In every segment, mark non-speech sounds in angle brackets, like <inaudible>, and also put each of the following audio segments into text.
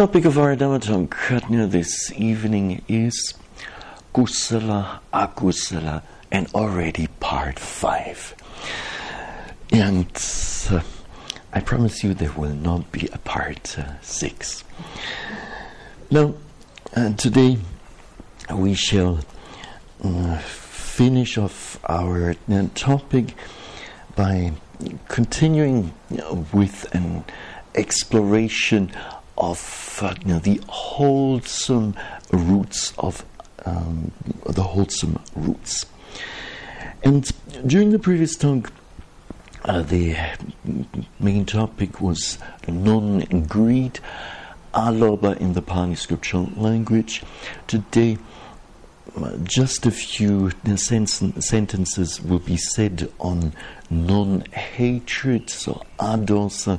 Topic of our Dhammatalk Katna this evening is Kusala, Akusala, and already part five. And uh, I promise you there will not be a part uh, six. Now, uh, today we shall uh, finish off our uh, topic by continuing with an exploration of uh, you know, the wholesome roots of um, the wholesome roots. And during the previous talk, uh, the main topic was non-greed, alobha in the Pali scriptural language. Today, uh, just a few sen- sentences will be said on non-hatred, so adosa,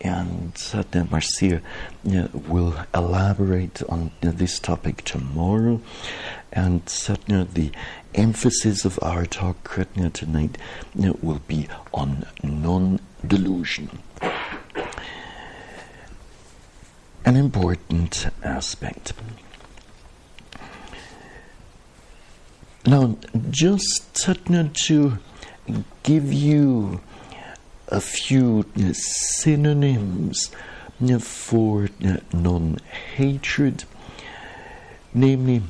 and Satya Marcia uh, will elaborate on uh, this topic tomorrow. And Satya, the emphasis of our talk uh, tonight uh, will be on non delusion. An important aspect. Now, just Satya, to give you a few uh, synonyms uh, for uh, non hatred, namely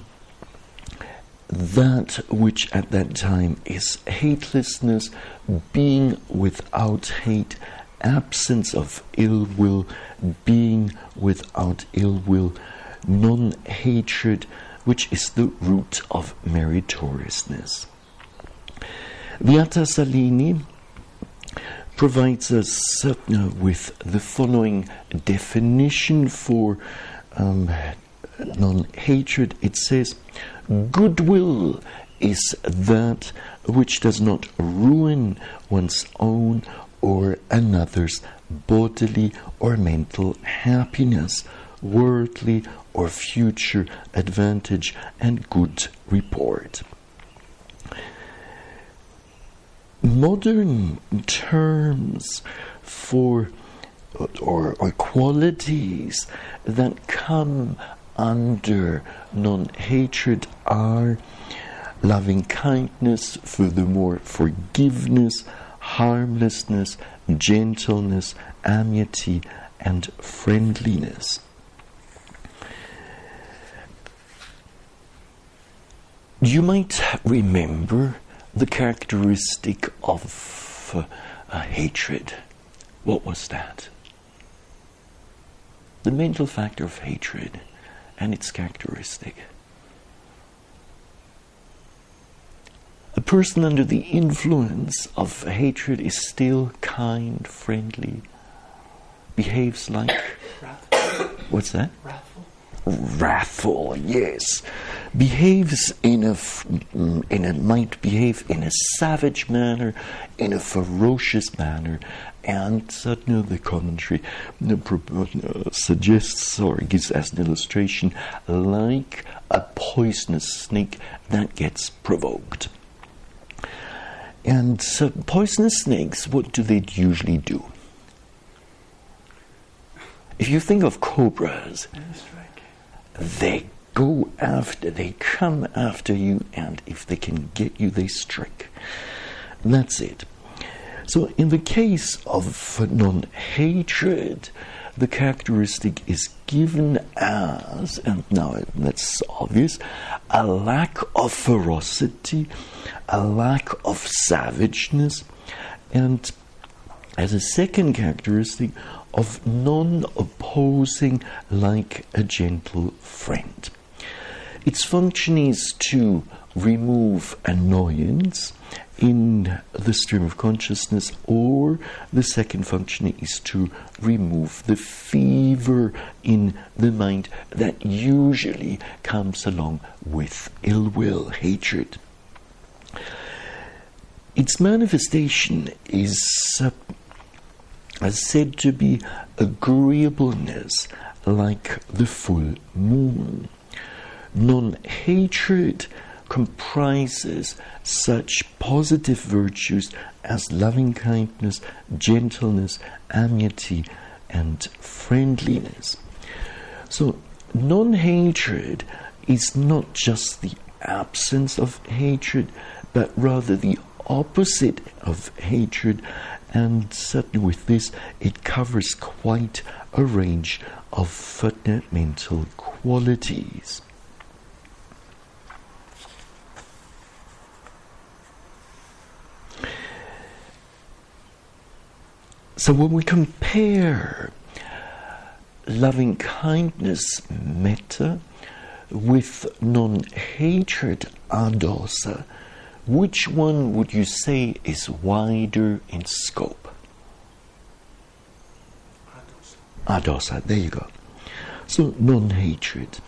that which at that time is hatelessness, being without hate, absence of ill will, being without ill will, non hatred, which is the root of meritoriousness. Atthasalini provides us uh, with the following definition for um, non hatred. It says, Goodwill is that which does not ruin one's own or another's bodily or mental happiness, worldly or future advantage, and good report. Modern terms for or, or qualities that come under non hatred are loving kindness, furthermore, forgiveness, harmlessness, gentleness, amity, and friendliness. You might remember the characteristic of uh, hatred. What was that? The mental factor of hatred and its characteristic. A person under the influence of hatred is still kind, friendly, behaves like. What's that? Wrathful. Wrathful, yes behaves in a, in a might behave in a savage manner, in a ferocious manner, and certainly the commentary uh, suggests or gives as an illustration like a poisonous snake that gets provoked. And so poisonous snakes, what do they usually do? If you think of cobras, they go after, they come after you, and if they can get you, they strike. That's it. So, in the case of non hatred, the characteristic is given as, and now that's obvious, a lack of ferocity, a lack of savageness, and as a second characteristic of non opposing like a gentle friend. Its function is to remove annoyance in the stream of consciousness, or the second function is to remove the fever in the mind that usually comes along with ill will, hatred. Its manifestation is uh, said to be agreeableness like the full moon non hatred comprises such positive virtues as loving kindness, gentleness, amity, and friendliness. So, non hatred is not just the absence of hatred, but rather the opposite of hatred. And certainly with this, it covers quite a range of fundamental qualities. So when we compare loving kindness, metta, with non hatred, adosa, which one would you say is wider in scope? Adosa, Adosa, there you go. So, non hatred.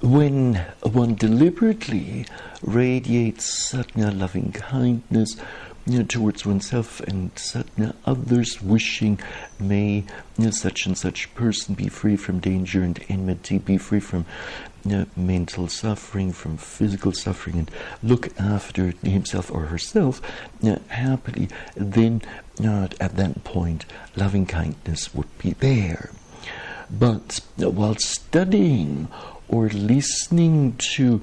When one deliberately radiates certain loving kindness you know, towards oneself and certain others, wishing may you know, such and such person be free from danger and enmity, be free from you know, mental suffering, from physical suffering, and look after himself or herself happily, then at that point, loving kindness would be there. But while studying or listening to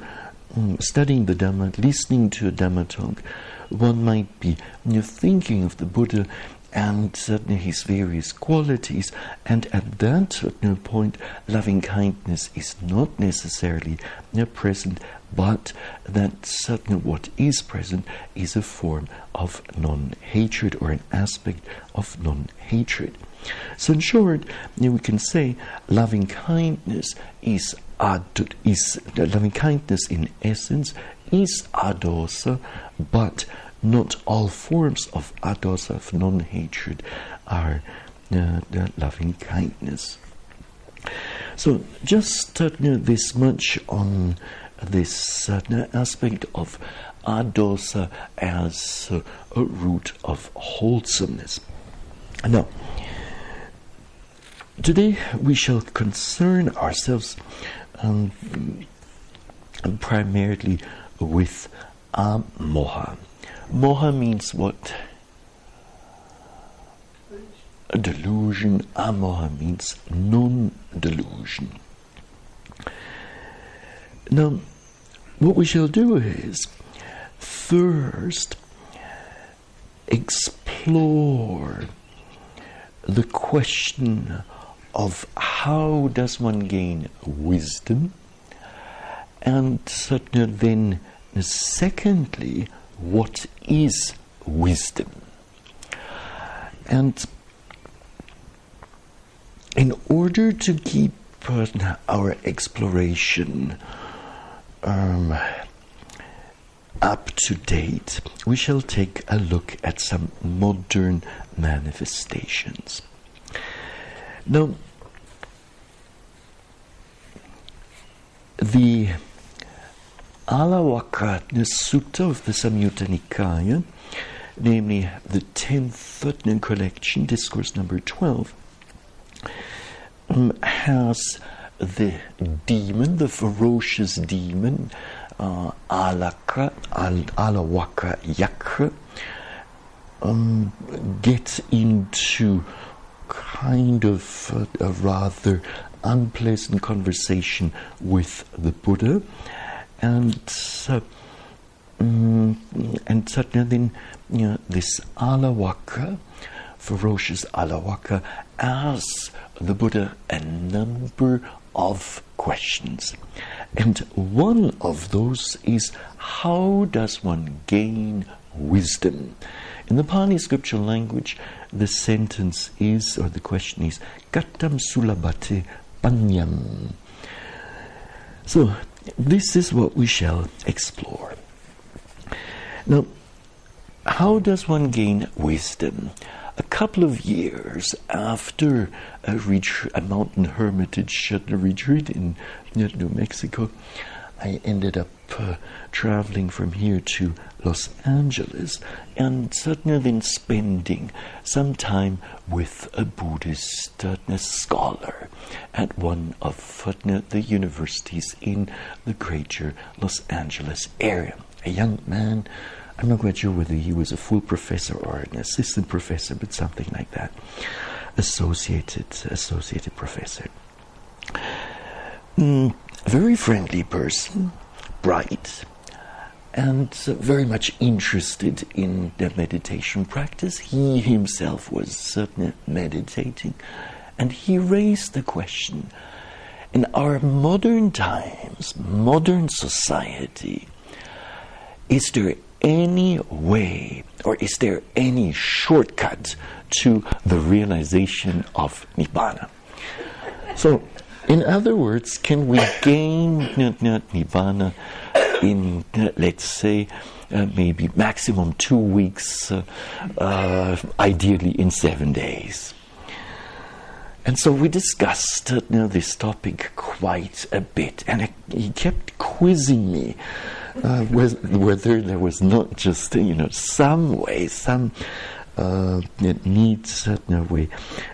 um, studying the Dhamma, listening to a Dhamma talk, one might be you know, thinking of the Buddha and certainly his various qualities, and at that certain point, loving kindness is not necessarily present, but that certainly what is present is a form of non hatred or an aspect of non hatred. So, in short, we can say loving kindness is ad, is loving kindness in essence is adosa, but not all forms of adosa, of non-hatred, are uh, loving kindness. So, just uh, this much on this uh, aspect of adosa as uh, a root of wholesomeness. Now, today we shall concern ourselves um, primarily with amoha. Moha means what? Delusion. Amoha means non delusion. Now, what we shall do is first explore the question of how does one gain wisdom, and certainly then, secondly, what is wisdom? And in order to keep our exploration um, up to date, we shall take a look at some modern manifestations. Now, the Alavaka Sutta of the Samyutta Nikaya, namely the 10th collection, discourse number 12, um, has the demon, the ferocious demon, uh, Alaka, Al- Alawaka Yakkha, um, get into kind of a, a rather unpleasant conversation with the Buddha, and uh, um, and suddenly then you know, this Alawaka, ferocious Alawaka, asks the Buddha a number of questions. And one of those is how does one gain wisdom? In the Pali scriptural language, the sentence is, or the question is, Katam sulabate panyam. So, this is what we shall explore. Now, how does one gain wisdom? A couple of years after a, ret- a mountain hermitage retreat in New Mexico, I ended up uh, traveling from here to Los Angeles and certainly then spending some time with a Buddhist uh, scholar at one of uh, the universities in the greater Los Angeles area. A young man, I'm not quite sure whether he was a full professor or an assistant professor, but something like that. Associated, associated professor. Mm, very friendly person, bright, and very much interested in the meditation practice. He himself was certainly meditating, and he raised the question in our modern times, modern society, is there any way or is there any shortcut to the realization of Nibbana? So, in other words, can we gain Nibbana in, uh, let's say, uh, maybe maximum two weeks, uh, uh, ideally in seven days? And so we discussed you know, this topic quite a bit, and he kept quizzing me uh, whether there was not just you know some way, some uh, need certain way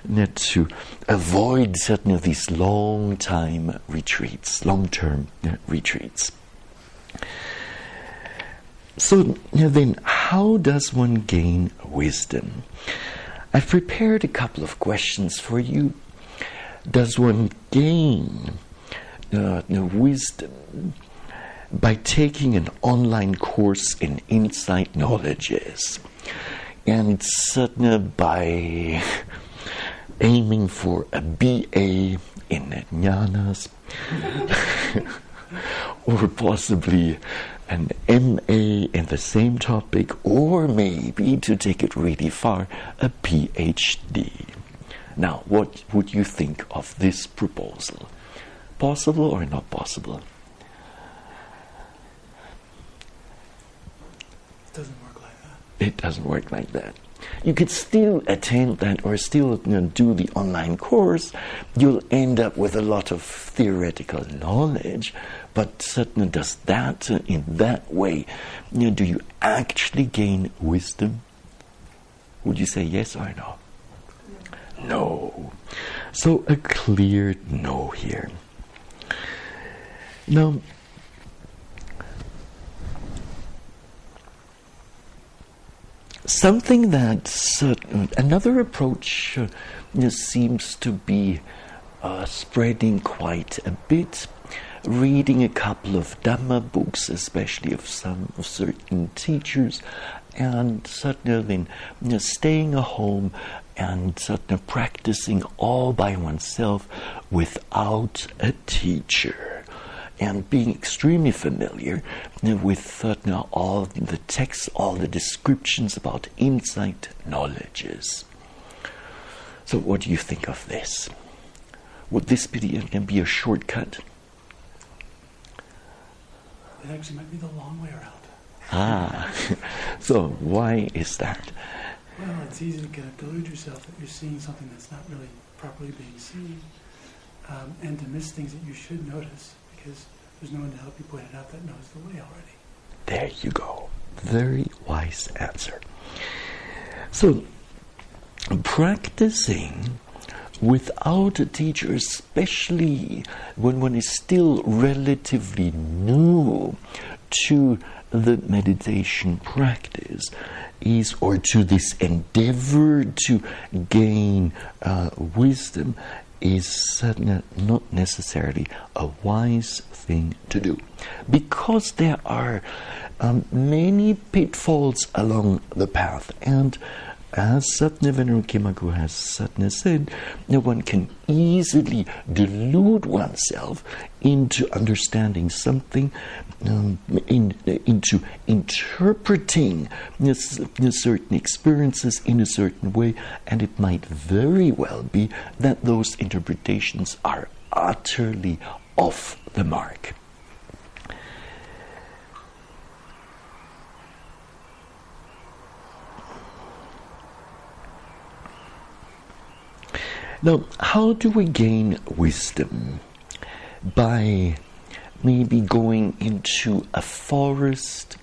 need to avoid certain of these long time retreats, long term uh, retreats. So then, how does one gain wisdom? I've prepared a couple of questions for you. Does one gain uh, wisdom by taking an online course in insight knowledges? And certainly by aiming for a BA in jhanas <laughs> or possibly an MA in the same topic, or maybe to take it really far, a PhD. Now, what would you think of this proposal? Possible or not possible? It doesn't work like that. You could still attend that or still you know, do the online course. You'll end up with a lot of theoretical knowledge, but certainly does that in that way, you know, do you actually gain wisdom? Would you say yes or no? No. So a clear no here. Now, something that another approach uh, seems to be uh, spreading quite a bit. Reading a couple of Dhamma books, especially of some of certain teachers, and certainly you know, staying at home and certainly practicing all by oneself without a teacher and being extremely familiar with uh, all the texts, all the descriptions about insight knowledges. So, what do you think of this? Would this be, can be a shortcut? It actually might be the long way around. Ah, <laughs> so why is that? Well, it's easy to kind of delude yourself that you're seeing something that's not really properly being seen, um, and to miss things that you should notice because there's no one to help you point it out that knows the way already. There you go. Very wise answer. So, practicing without a teacher, especially when one is still relatively new to the meditation practice, is or to this endeavor to gain uh, wisdom is certainly not necessarily a wise thing to do. Because there are um, many pitfalls along the path and as Satya Kimaku has Satya said, no one can easily delude oneself into understanding something, um, in, into interpreting certain experiences in a certain way, and it might very well be that those interpretations are utterly off the mark. Now, how do we gain wisdom? By maybe going into a forest,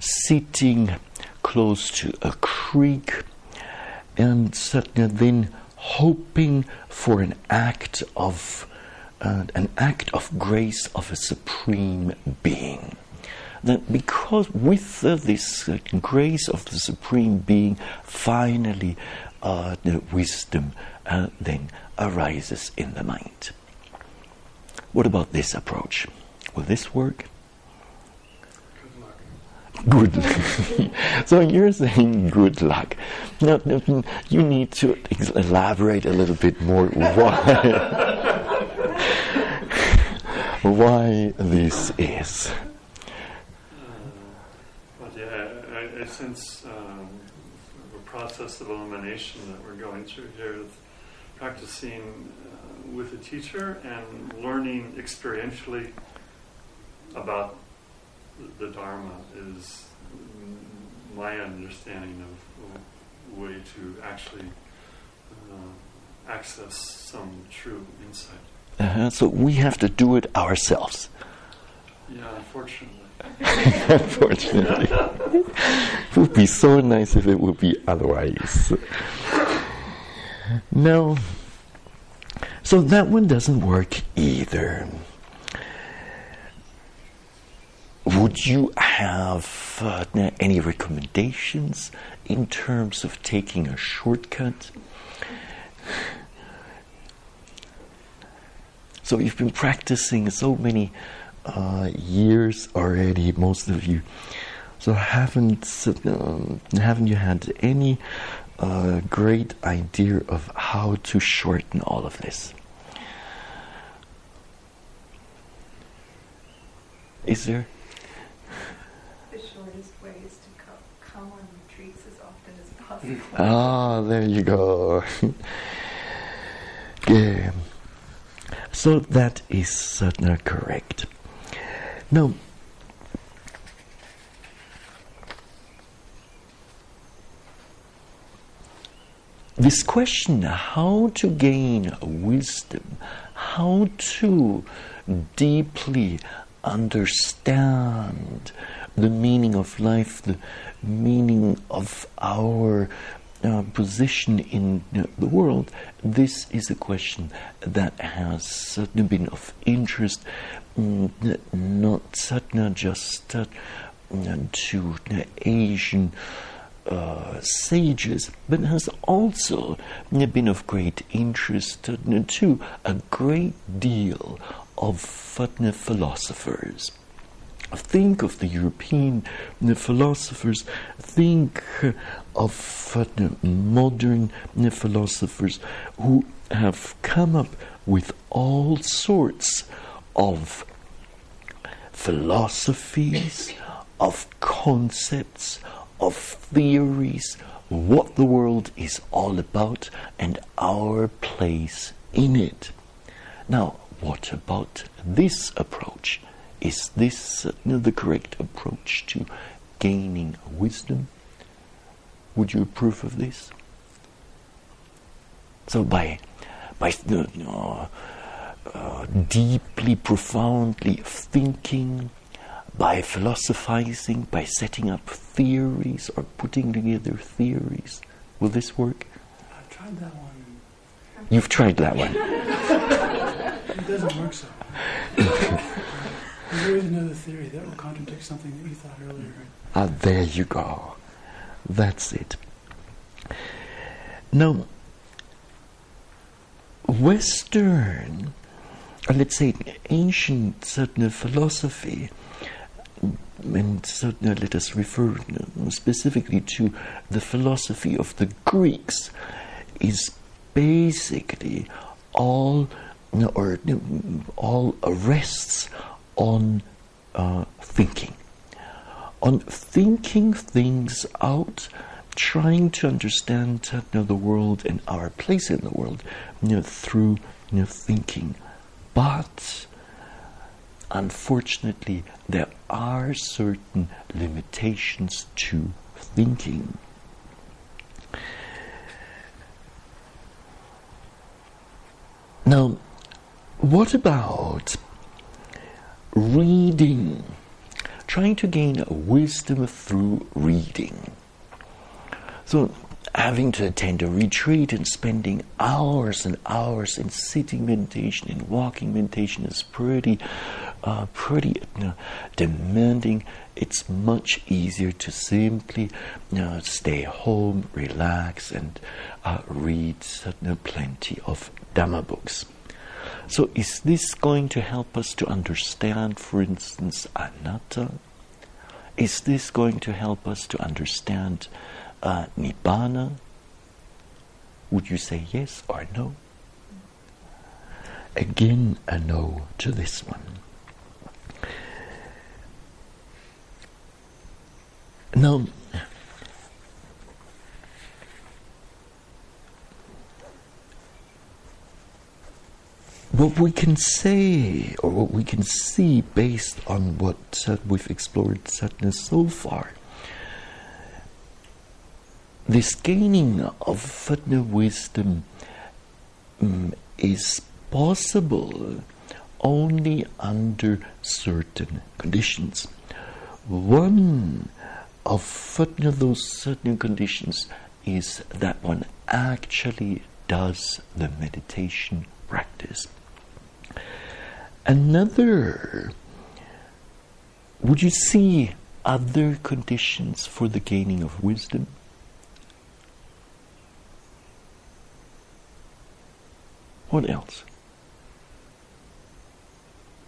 sitting close to a creek, and suddenly then hoping for an act of uh, an act of grace of a supreme being. That because with uh, this uh, grace of the supreme being, finally uh, the wisdom uh, then arises in the mind. What about this approach? Will this work? Good luck. <laughs> so you're saying good luck. Now, you need to elaborate a little bit more why, <laughs> why this is. Well, yeah, I, I sense a process of elimination that we're going through here, practicing uh, with a teacher and learning experientially about the, Dharma is my understanding of a way to actually uh, access some true insight. Uh-huh, so we have to do it ourselves. Yeah, unfortunately. <laughs> <laughs> unfortunately. it would be so nice if it would be otherwise. No. So that one doesn't work either. Would you have uh, any recommendations in terms of taking a shortcut? So you've been practicing so many uh, years already, most of you. So haven't um, haven't you had any uh, great idea of how to shorten all of this? Is there? The shortest way is to co- come on retreats as often as possible. <laughs> Ah, there you go. <laughs> yeah. So that is certainly correct. Now, this question how to gain wisdom, how to deeply understand the meaning of life, the meaning of our uh, position in uh, the world, this is a question that has certainly been of interest, Mm, not, not just to mm, mm, Asian uh, sages, but has also been of great interest to a great deal of philosophers. Think of the European philosophers, think of modern philosophers who have come up with all sorts of philosophies, of concepts, of theories, what the world is all about, and our place in it. Now, what about this approach? Is this the correct approach to gaining wisdom? Would you approve of this? So by by uh, uh, deeply, profoundly thinking, by philosophizing, by setting up theories or putting together theories, will this work? I've tried that one. You've tried that one. <laughs> it doesn't work so. There's always another theory that will contradict something that you thought earlier. Ah, there you go. That's it. Now, Western, let's say ancient certain philosophy, and certainly uh, let us refer uh, specifically to the philosophy of the Greeks, is basically all or all rests on uh, thinking, on thinking things out, trying to understand you know, the world and our place in the world you know, through you know, thinking. But unfortunately, there are certain limitations to thinking. Now, what about reading, trying to gain wisdom through reading. So, having to attend a retreat and spending hours and hours in sitting meditation and walking meditation is pretty, uh, pretty you know, demanding. It's much easier to simply you know, stay home, relax, and uh, read you know, plenty of Dhamma books. So, is this going to help us to understand, for instance, anatta? Is this going to help us to understand? Uh, Nibbana? Would you say yes or no? Again, a no to this one. Now, what we can say or what we can see based on what we've explored sadness so far this gaining of further wisdom um, is possible only under certain conditions. One of further those certain conditions is that one actually does the meditation practice. Another, would you see other conditions for the gaining of wisdom? What else?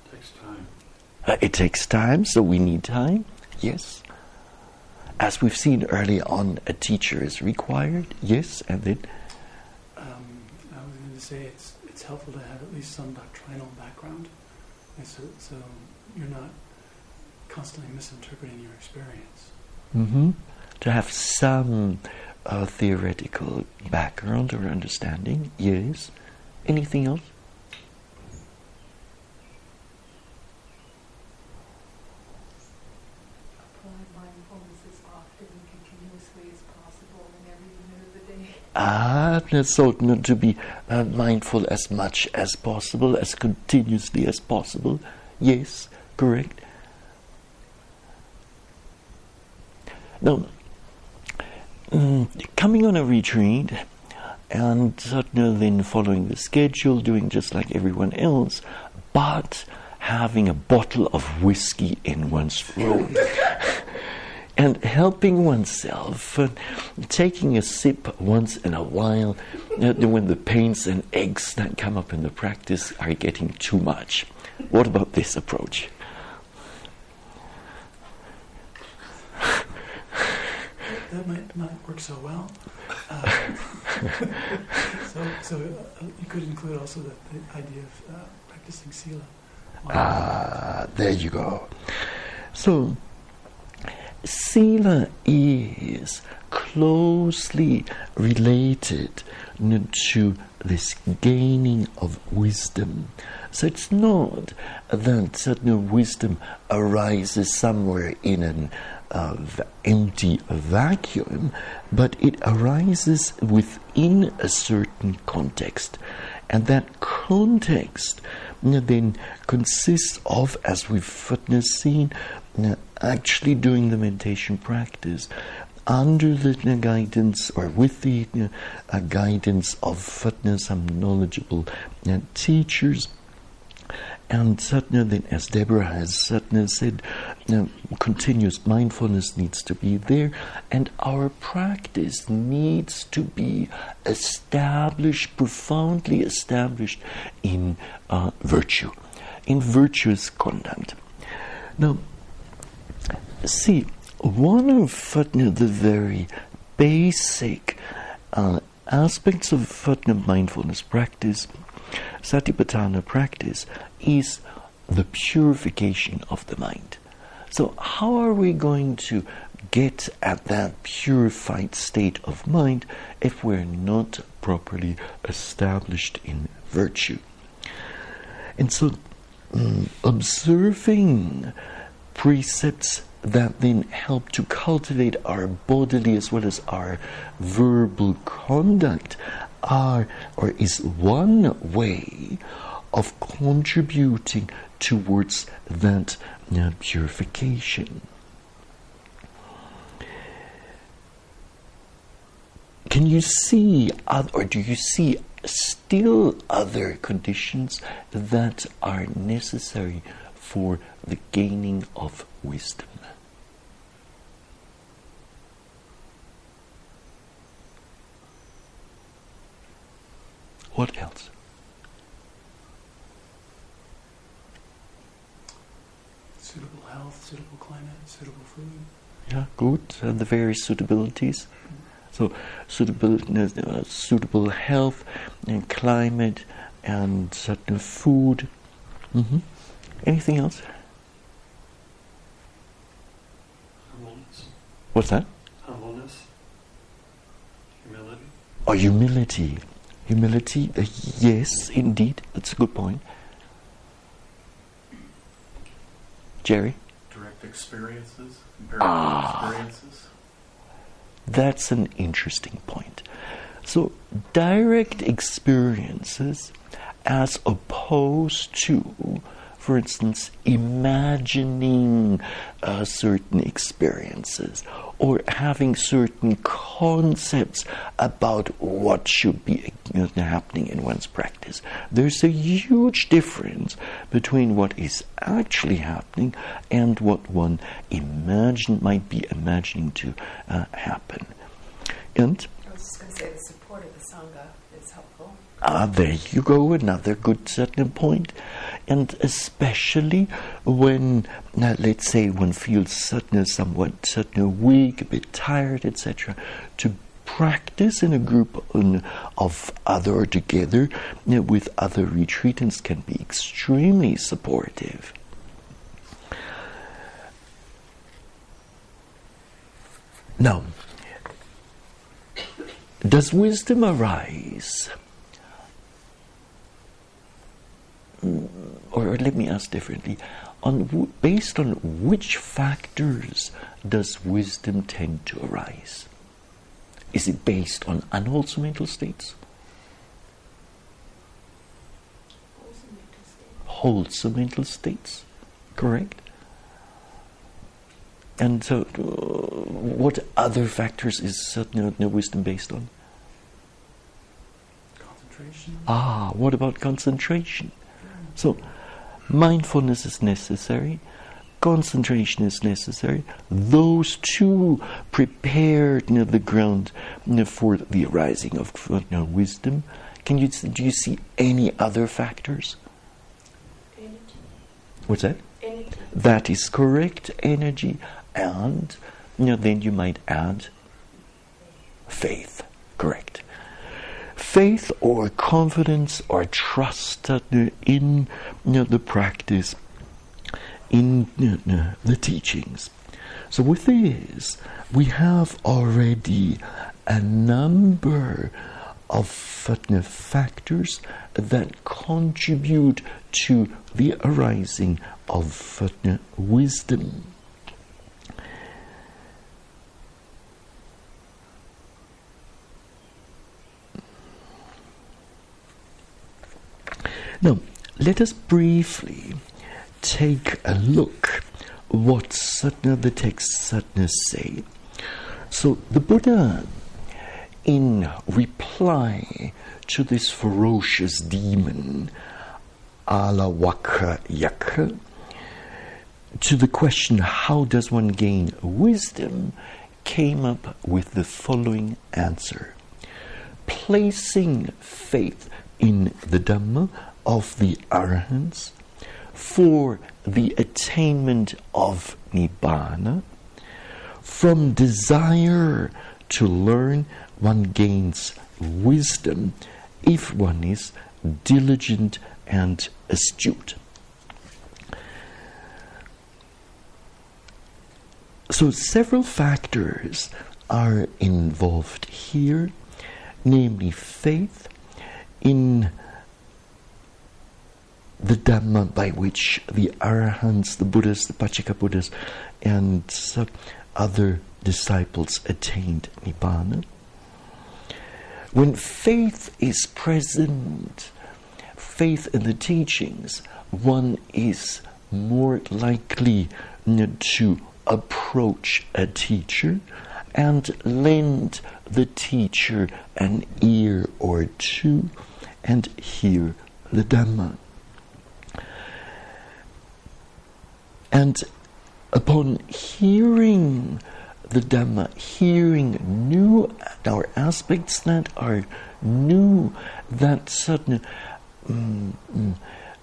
It takes time. Uh, it takes time, so we need time. Yes. As we've seen early on, a teacher is required. Yes, and then. Um, I was going to say it's it's helpful to have at least some doctrinal background, so so you're not constantly misinterpreting your experience. Mm-hmm. To have some uh, theoretical background or understanding. Yes. Anything else? Ah, so to be uh, mindful as much as possible, as continuously as possible. Yes, correct. Now, mm, coming on a retreat and certainly then following the schedule, doing just like everyone else, but having a bottle of whiskey in one's room. <laughs> and helping oneself, uh, taking a sip once in a while uh, when the pains and eggs that come up in the practice are getting too much. What about this approach? That might not work so well. So so uh, you could include also the, the idea of uh, practicing sila. Ah, there you go. So, Sila is closely related to this gaining of wisdom. So it's not that certain wisdom arises somewhere in an uh, empty vacuum, but it arises within a certain context. And that context then consists of, as we've seen, actually doing the meditation practice under the guidance or with the uh, guidance of fitness some knowledgeable uh, teachers and Satna, then, as Deborah has Satna said, uh, continuous mindfulness needs to be there, and our practice needs to be established, profoundly established in uh, virtue, in virtuous conduct. Now, see, one of the very basic uh, aspects of Fatna mindfulness practice Satipatthana practice is the purification of the mind. So, how are we going to get at that purified state of mind if we're not properly established in virtue? And so, um, observing precepts that then help to cultivate our bodily as well as our verbal conduct are or is one way of contributing towards that uh, purification. Can you see, other, or do you see still other conditions that are necessary for the gaining of wisdom? What else? Suitable health, suitable climate, suitable food. Yeah, good. And the various suitabilities. So, suitable, uh, suitable health and climate and certain food. hmm Anything else? Humbleness. What's that? Humbleness. Humility. Oh, humility. Humility, uh, yes, indeed. That's a good point. Jerry? direct experiences, Ah. experiences. That's an interesting point. So, direct experiences as opposed to, for instance, imagining uh, certain experiences or having certain concepts about what should be uh, happening in one's practice. There's a huge difference between what is actually happening and what one imagine might be imagining to uh, happen. And I was just going to say the support of the Sangha is helpful. Ah, there you go, another good certain point. And especially when, uh, let's say, one feels certain, somewhat certain weak, a bit tired, etc., to practice in a group on, of other or together uh, with other retreatants can be extremely supportive. Now, does wisdom arise? Mm, Or let me ask differently. On w- based on which factors does wisdom tend to arise? Is it based on unwholesome mental states? Wholesome mental states, correct? And so, uh, what other factors is certain no wisdom based on? Concentration. Ah, what about concentration? So, mindfulness is necessary, concentration is necessary. Those two prepare you know, the ground you know, for the arising of you know, wisdom. Can you do you see any other factors? Energy. What's that? Energy. That is correct. Energy, and you know, then you might add faith. Correct. Faith or confidence or trust in the practice, in the teachings. So with this, we have already a number of factors that contribute to the arising of wisdom. Now, let us briefly take a look what Satna the texts Satna say. So the Buddha, in reply to this ferocious demon, Alawaka Yakkha, to the question, how does one gain wisdom, came up with the following answer. Placing faith in the Dhamma of the Arahants for the attainment of Nibbana, from desire to learn, one gains wisdom if one is diligent and astute. So, several factors are involved here, namely faith in the Dhamma by which the Arahants, the Buddhas, the Pacceka Buddhas, and other disciples attained Nibbana. When faith is present, faith in the teachings, one is more likely to approach a teacher and lend the teacher an ear or two and hear the Dhamma. And upon hearing the Dhamma, hearing new our aspects that are new, that suddenly mm, mm,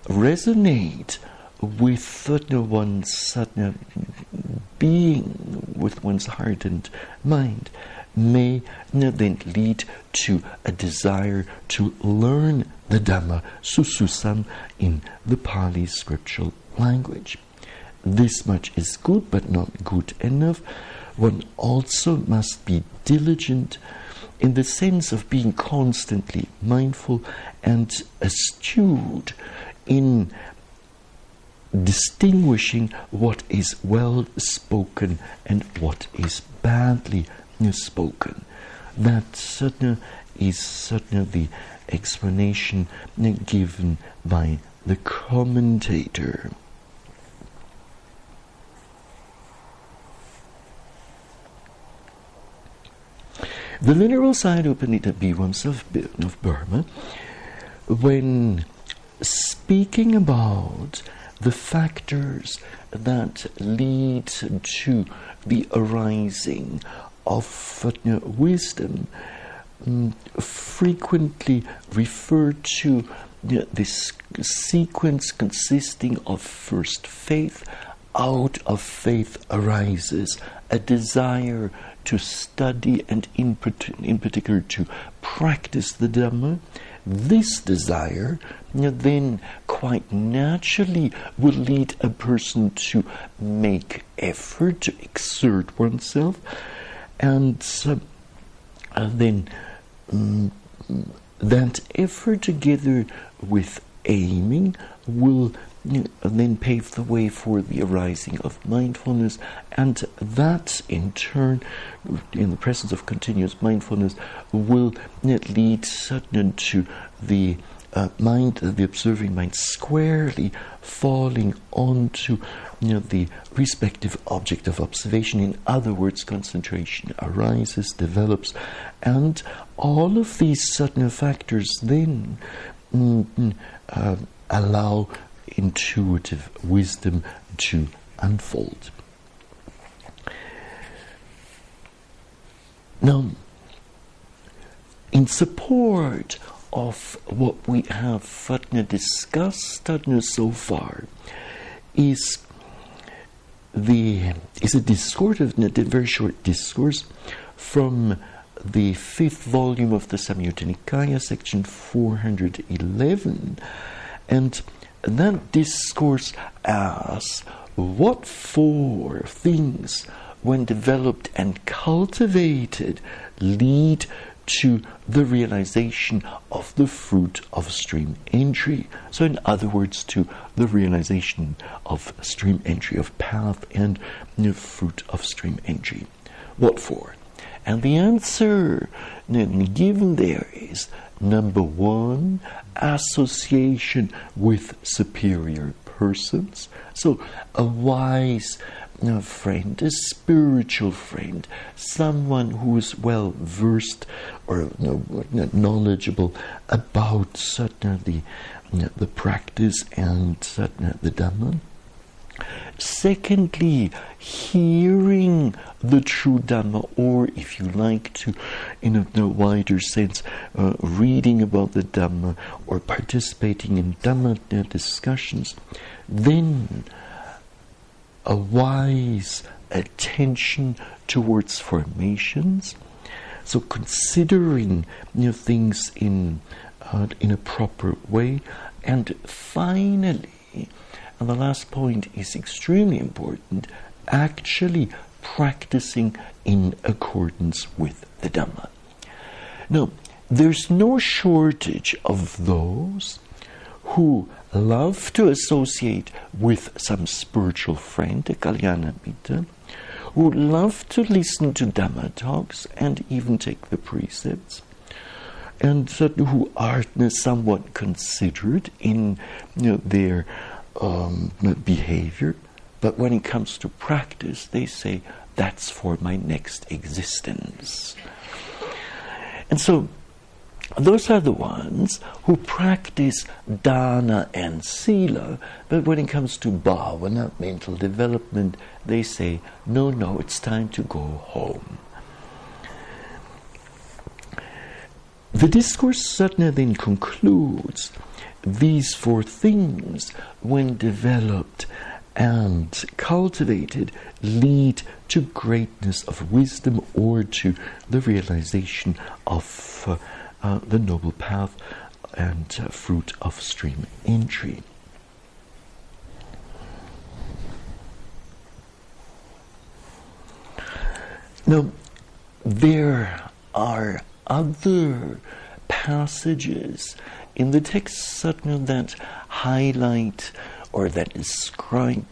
resonate with one's sudden being, with one's heart and mind, may then lead to a desire to learn the Dhamma, sususan, in the Pali scriptural language. This much is good, but not good enough. One also must be diligent in the sense of being constantly mindful and astute in distinguishing what is well spoken and what is badly spoken. That certainly is certainly the explanation given by the commentator. The Venerable Sayadaw U Pandita Bhivamsa of, of Burma, when speaking about the factors that lead to the arising of uh, wisdom um, frequently refer to uh, this sequence consisting of first faith. Out of faith arises a desire to study and, in, particular, to practice the Dhamma. This desire then quite naturally will lead a person to make effort, to exert oneself, and uh, then um, that effort together with aiming will then pave the way for the arising of mindfulness, and that in turn, in the presence of continuous mindfulness, will lead suddenly to the uh, mind, the observing mind, squarely falling onto you know, the respective object of observation. In other words, concentration arises, develops, and all of these sudden factors then mm, mm uh, allow intuitive wisdom to unfold. Now, in support of what we have Fatna discussed Fatna so far is the is a discourse of a very short discourse from the fifth volume of the Samyutta Nikaya, section 411, and that discourse asks what four things, when developed and cultivated, lead to the realization of the fruit of stream entry. So, in other words, to the realization of stream entry, of path and the fruit of stream entry. What for? And the answer given there is number one, association with superior persons. So, a wise a friend, a spiritual friend, someone who is well versed or you know, knowledgeable about certainly you know, the practice and certainly the Dhamma. Secondly, hearing the true Dhamma, or if you like to, in a, wider sense, uh, reading about the Dhamma or participating in Dhamma discussions, then a wise attention towards formations. So considering you know, things in uh, in a proper way, and finally, and the last point is extremely important. Actually, practicing in accordance with the Dhamma. Now, there's no shortage of those who love to associate with some spiritual friend, a Kalyana Mitta, who love to listen to Dhamma talks and even take the precepts, and who are somewhat considerate in you know, their um, behavior, but when it comes to practice, they say, that's for my next existence. And so, those are the ones who practice dana and sila, but when it comes to bhavana, mental development, they say, no, no, it's time to go home. The discourse certainly then concludes these four things, when developed and cultivated, lead to greatness of wisdom or to the realization of uh, uh, the noble path and uh, fruit of stream entry. Now, there are other passages in the text certainly that highlight or that describe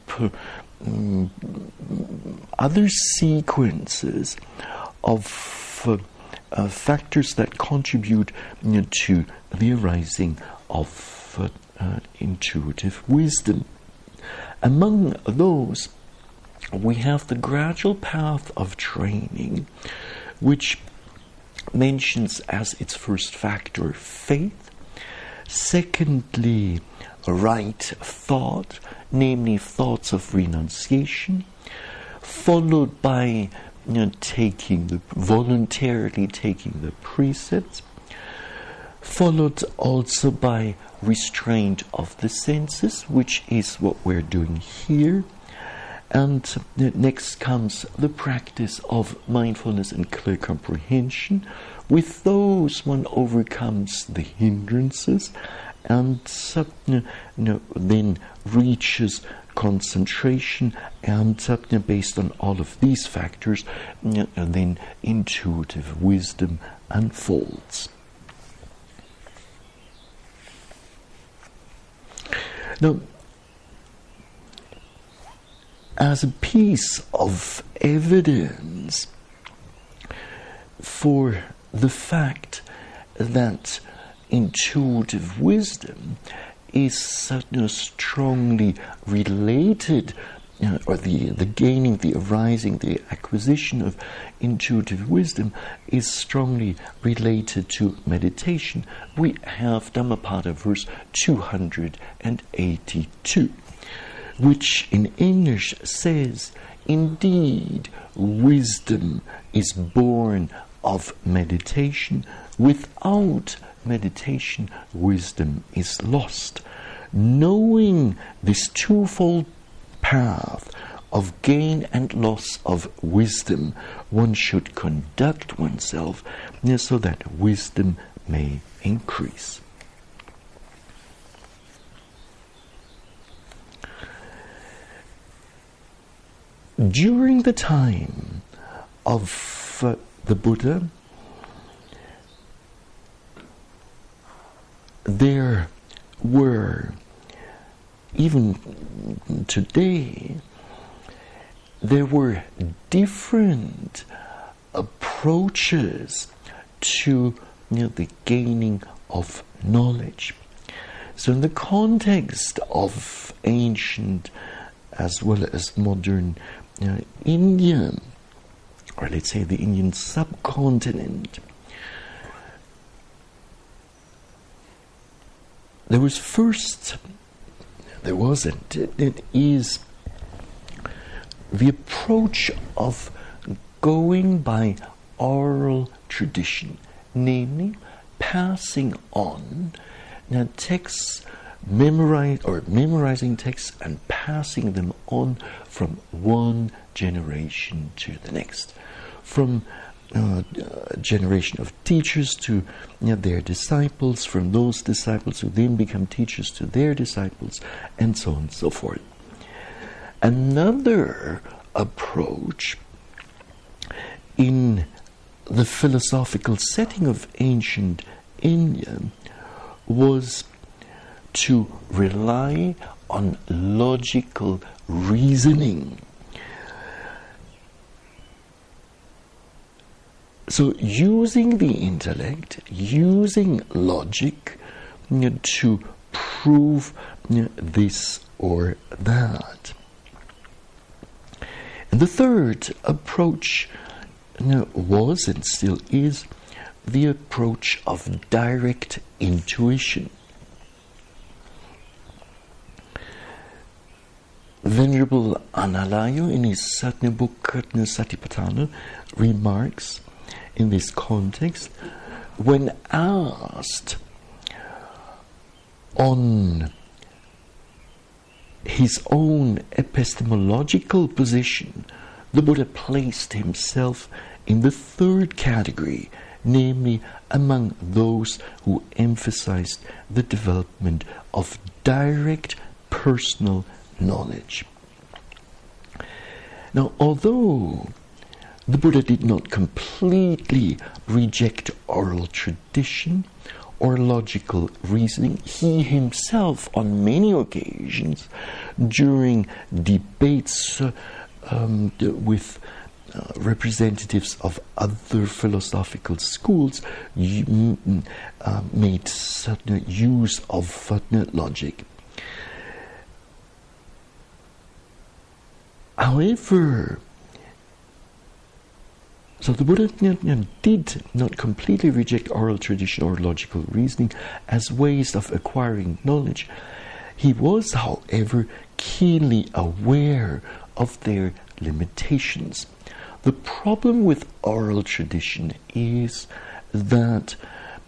um, other sequences of uh, uh, factors that contribute you know, to the arising of uh, intuitive wisdom. Among those, we have the gradual path of training, which mentions as its first factor faith, secondly, right thought, namely thoughts of renunciation, followed by you know, taking the voluntarily taking the precepts, followed also by restraint of the senses, which is what we're doing here. And next comes the practice of mindfulness and clear comprehension. With those, one overcomes the hindrances and you know, then reaches concentration and based on all of these factors then intuitive wisdom unfolds now as a piece of evidence for the fact that intuitive wisdom is know, strongly related, you know, or the, the gaining, the arising, the acquisition of intuitive wisdom is strongly related to meditation. We have Dhammapada verse 282 which in English says, Indeed, wisdom is born of meditation. Without meditation, wisdom is lost. Knowing this twofold path of gain and loss of wisdom, one should conduct oneself so that wisdom may increase. During the time of uh, the Buddha, there were, even today, there were different approaches to you know, the gaining of knowledge. So, in the context of ancient as well as modern uh, India, or let's say the Indian subcontinent, there was first, there wasn't, it, it is the approach of going by oral tradition, namely passing on. Now texts memorize or memorizing texts and passing them on from one generation to the next, from uh, generation of teachers to you know, their disciples, from those disciples who then become teachers to their disciples, and so on and so forth. Another approach in the philosophical setting of ancient India was to rely on logical reasoning. so using the intellect, using logic you know, to prove you know, this or that. And the third approach you know, was and still is the approach of direct intuition. Venerable Analayo in his Kirtana Satipatthana remarks in this context when asked on his own epistemological position, the Buddha placed himself in the third category, namely among those who emphasized the development of direct personal knowledge. Now, although the Buddha did not completely reject oral tradition or logical reasoning. He himself, on many occasions, during debates uh, um, with uh, representatives of other philosophical schools, uh, made certain use of logic. However, so the Buddha did not completely reject oral tradition or logical reasoning as ways of acquiring knowledge. He was, however, keenly aware of their limitations. The problem with oral tradition is that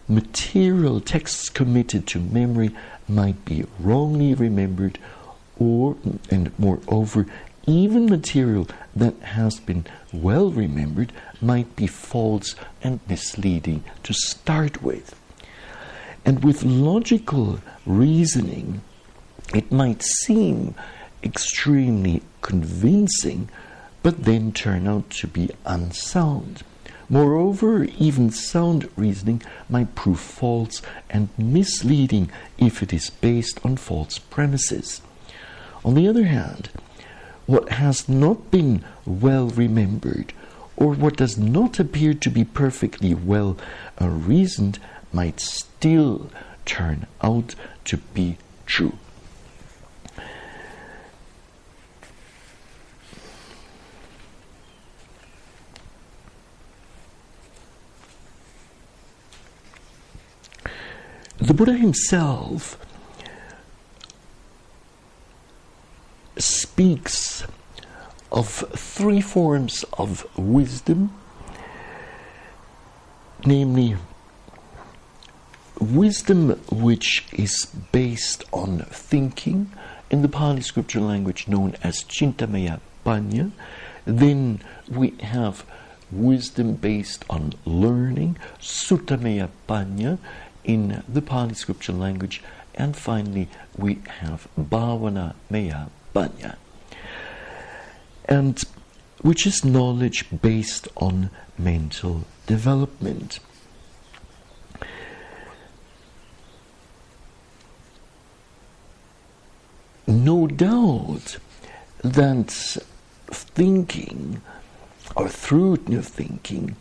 material texts committed to memory might be wrongly remembered or and moreover even material that has been well remembered might be false and misleading to start with. And with logical reasoning, it might seem extremely convincing, but then turn out to be unsound. Moreover, even sound reasoning might prove false and misleading if it is based on false premises. On the other hand, what has not been well remembered or what does not appear to be perfectly well reasoned might still turn out to be true. The Buddha himself speaks of three forms of wisdom, namely, wisdom which is based on thinking, in the Pali scripture language known as Chintamaya Panya. Then we have wisdom based on learning, Sutamaya Panya, in the Pali scripture language. And finally, we have Bhavana Maya Panya and which is knowledge based on mental development. No doubt that thinking or through new thinking,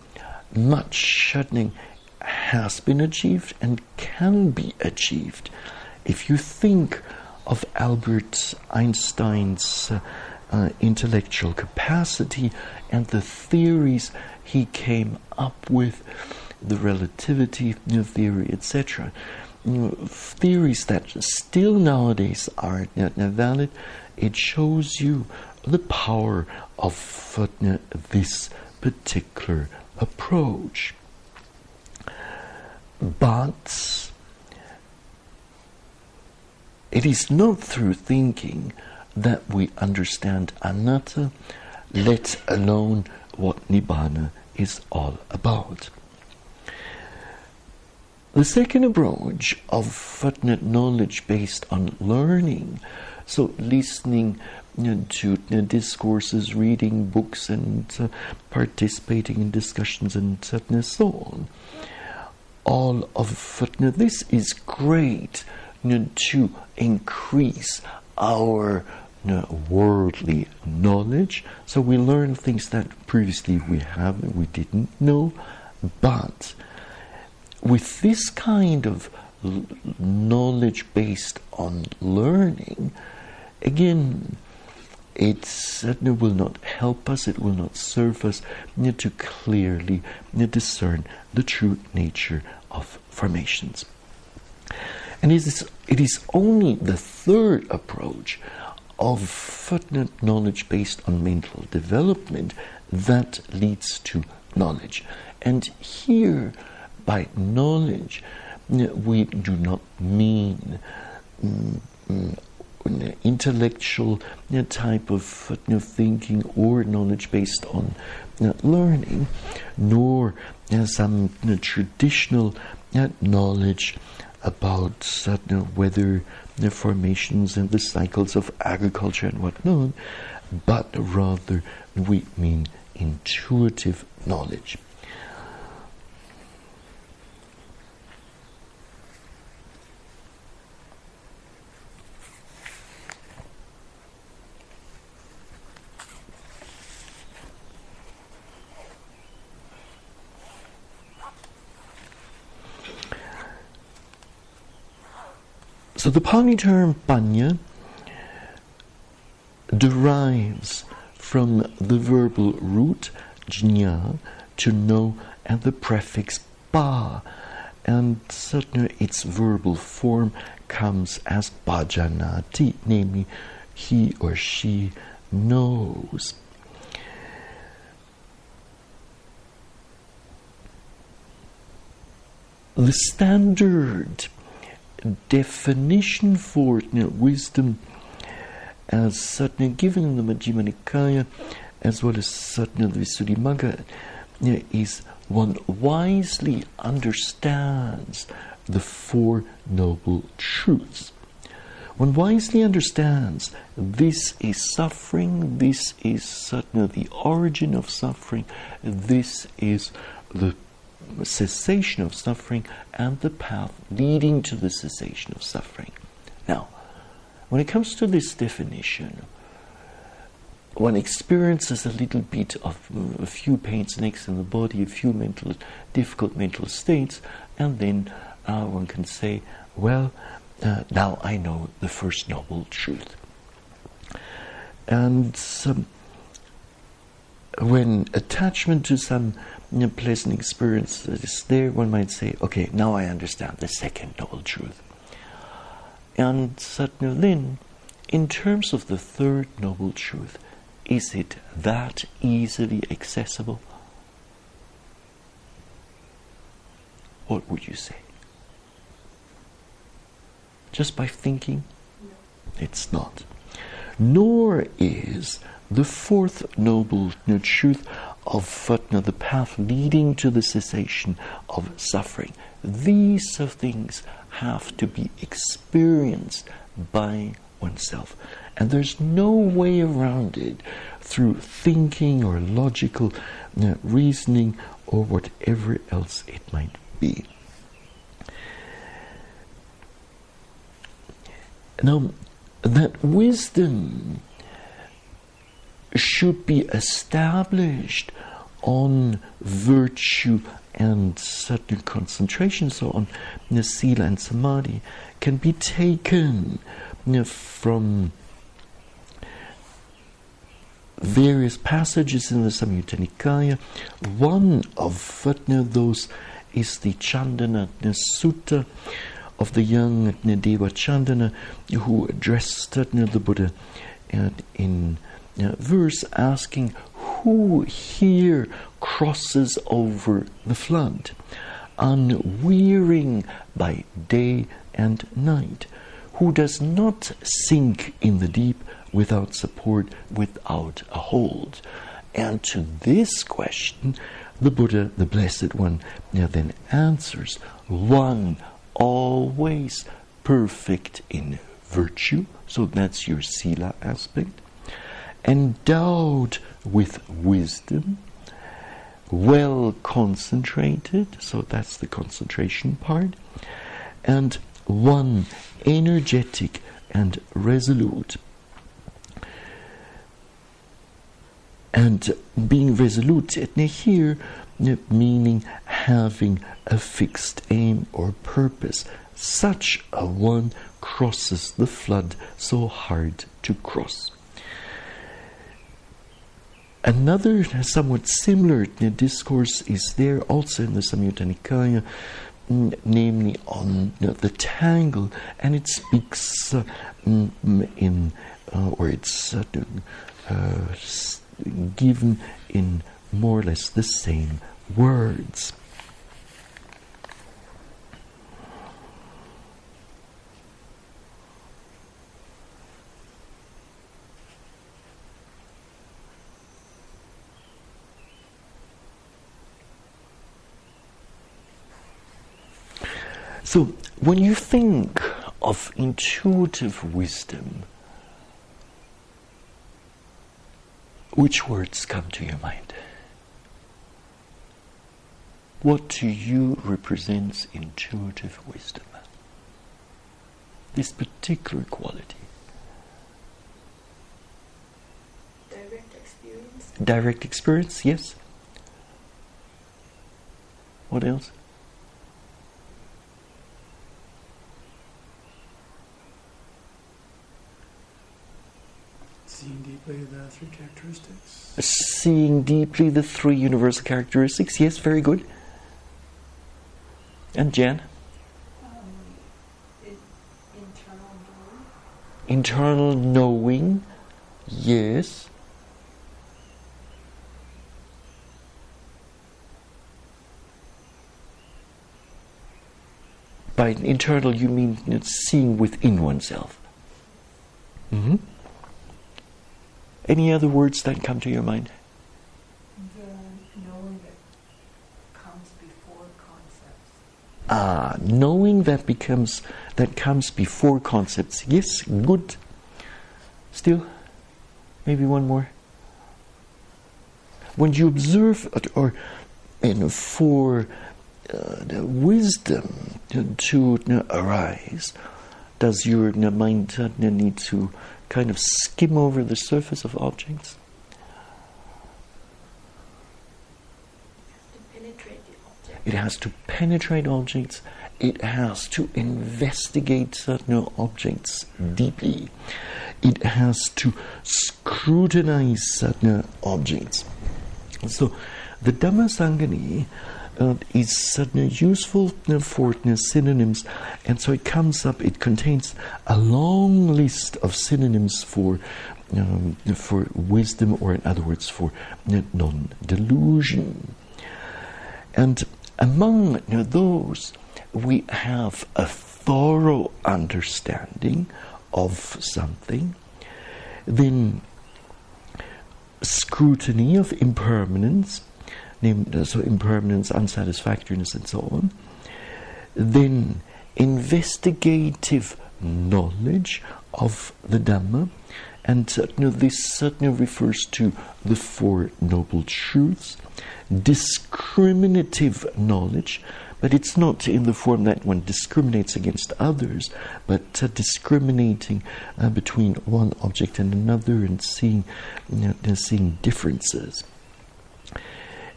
much shortening has been achieved and can be achieved. If you think of Albert Einstein's uh, uh, intellectual capacity and the theories he came up with, the relativity theory, etc. Theories that still nowadays are valid. It shows you the power of uh, this particular approach. But it is not through thinking that we understand anatta, let alone what nibbana is all about. The second approach of knowledge based on learning, so listening to discourses, reading books, and uh, participating in discussions and so on. All of this is great to increase our worldly knowledge. So we learn things that previously we haven't, we didn't know But with this kind of knowledge based on learning, again, it certainly will not help us, it will not serve us to clearly discern the true nature of formations. And it is, it is only the third approach of footnote knowledge based on mental development that leads to knowledge. And here, by knowledge, we do not mean mm, mm, mm intellectual uh, type of uh, thinking or knowledge based on uh, learning, nor some traditional knowledge about sudden weather formations and the cycles of agriculture and whatnot, but rather we mean intuitive knowledge. So the Pali term panya derives from the verbal root jnya to know and the prefix pa and certainly its verbal form comes as pajanati, namely he or she knows. The standard definition for you know, wisdom as certainly given in the Majjhima Nikaya as well as certainly the Visuddhimagga you know, is one wisely understands the Four Noble Truths. One wisely understands this is suffering, this is certainly the origin of suffering, this is the cessation of suffering and the path leading to the cessation of suffering. Now, when it comes to this definition, one experiences a little bit of uh, a few pains and aches in the body, a few mental, difficult mental states, and then uh, one can say, well, uh, now I know the first noble truth. And when attachment to some a pleasant experience that is there, one might say, okay, now I understand the second noble truth. And certainly then, in terms of the third noble truth, is it that easily accessible? What would you say? Just by thinking? No. It's not. Nor is the fourth noble truth of you the path leading to the cessation of suffering. These things have to be experienced by oneself. And there's no way around it through thinking or logical know, reasoning or whatever else it might be. Now, that wisdom should be established on virtue and certain concentration, so on you sila and samadhi, can be taken from various passages in the Samyutta Nikaya. One of those is the Chandana Sutta of the young Deva Chandana who addressed the Buddha in verse asking who here crosses over the flood, unwearying by day and night, who does not sink in the deep without support, without a hold. And to this question, the Buddha, the Blessed One, now then answers one always perfect in virtue, so that's your sila aspect endowed with wisdom, well concentrated, so that's the concentration part, and one energetic and resolute. And being resolute, here eh, meaning having a fixed aim or purpose. Such a one crosses the flood so hard to cross. Another somewhat similar discourse is there also in the Samyutta Nikaya, namely on the tangle, and it speaks uh, in, uh, or it's uh, uh given in more or less the same words. So, when you think of intuitive wisdom, which words come to your mind? What to you represents intuitive wisdom? This particular quality. Direct experience. Direct experience, yes. What else? Seeing deeply the three characteristics. Seeing deeply the three universal characteristics, yes, very good. And Jan? Um, it, internal knowing. Internal knowing, yes. By internal, you mean seeing within oneself. Mm-hmm. Any other words that come to your mind? Ah, knowing that becomes that comes before concepts. Yes, good. Still, maybe one more. When you observe, or you know, for uh, the wisdom to, to arise, does your mind need to kind of skim over the surface of objects? It has to penetrate objects. It has to investigate certain objects deeply. It has to scrutinize certain objects. So, the Dhammasangani uh, is certainly useful for synonyms, and so it comes up. It contains a long list of synonyms for um, for wisdom, or in other words, for non-delusion. And among those, we have a thorough understanding of something, then scrutiny of impermanence, uh, so impermanence, unsatisfactoriness, and so on, then investigative knowledge of the Dhamma, and uh, this certainly refers to the Four Noble Truths, discriminative knowledge, but it's not in the form that one discriminates against others, but uh, discriminating uh, between one object and another and seeing, you know, seeing differences.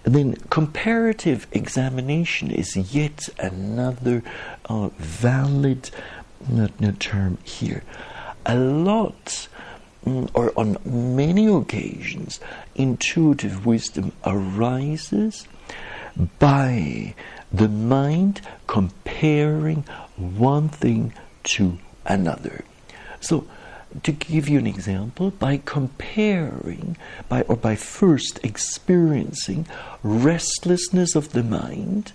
Then comparative examination is yet another uh, valid uh, term here. A lot Mm, or on many occasions, intuitive wisdom arises by the mind comparing one thing to another. So, to give you an example, by comparing, by or by first experiencing restlessness of the mind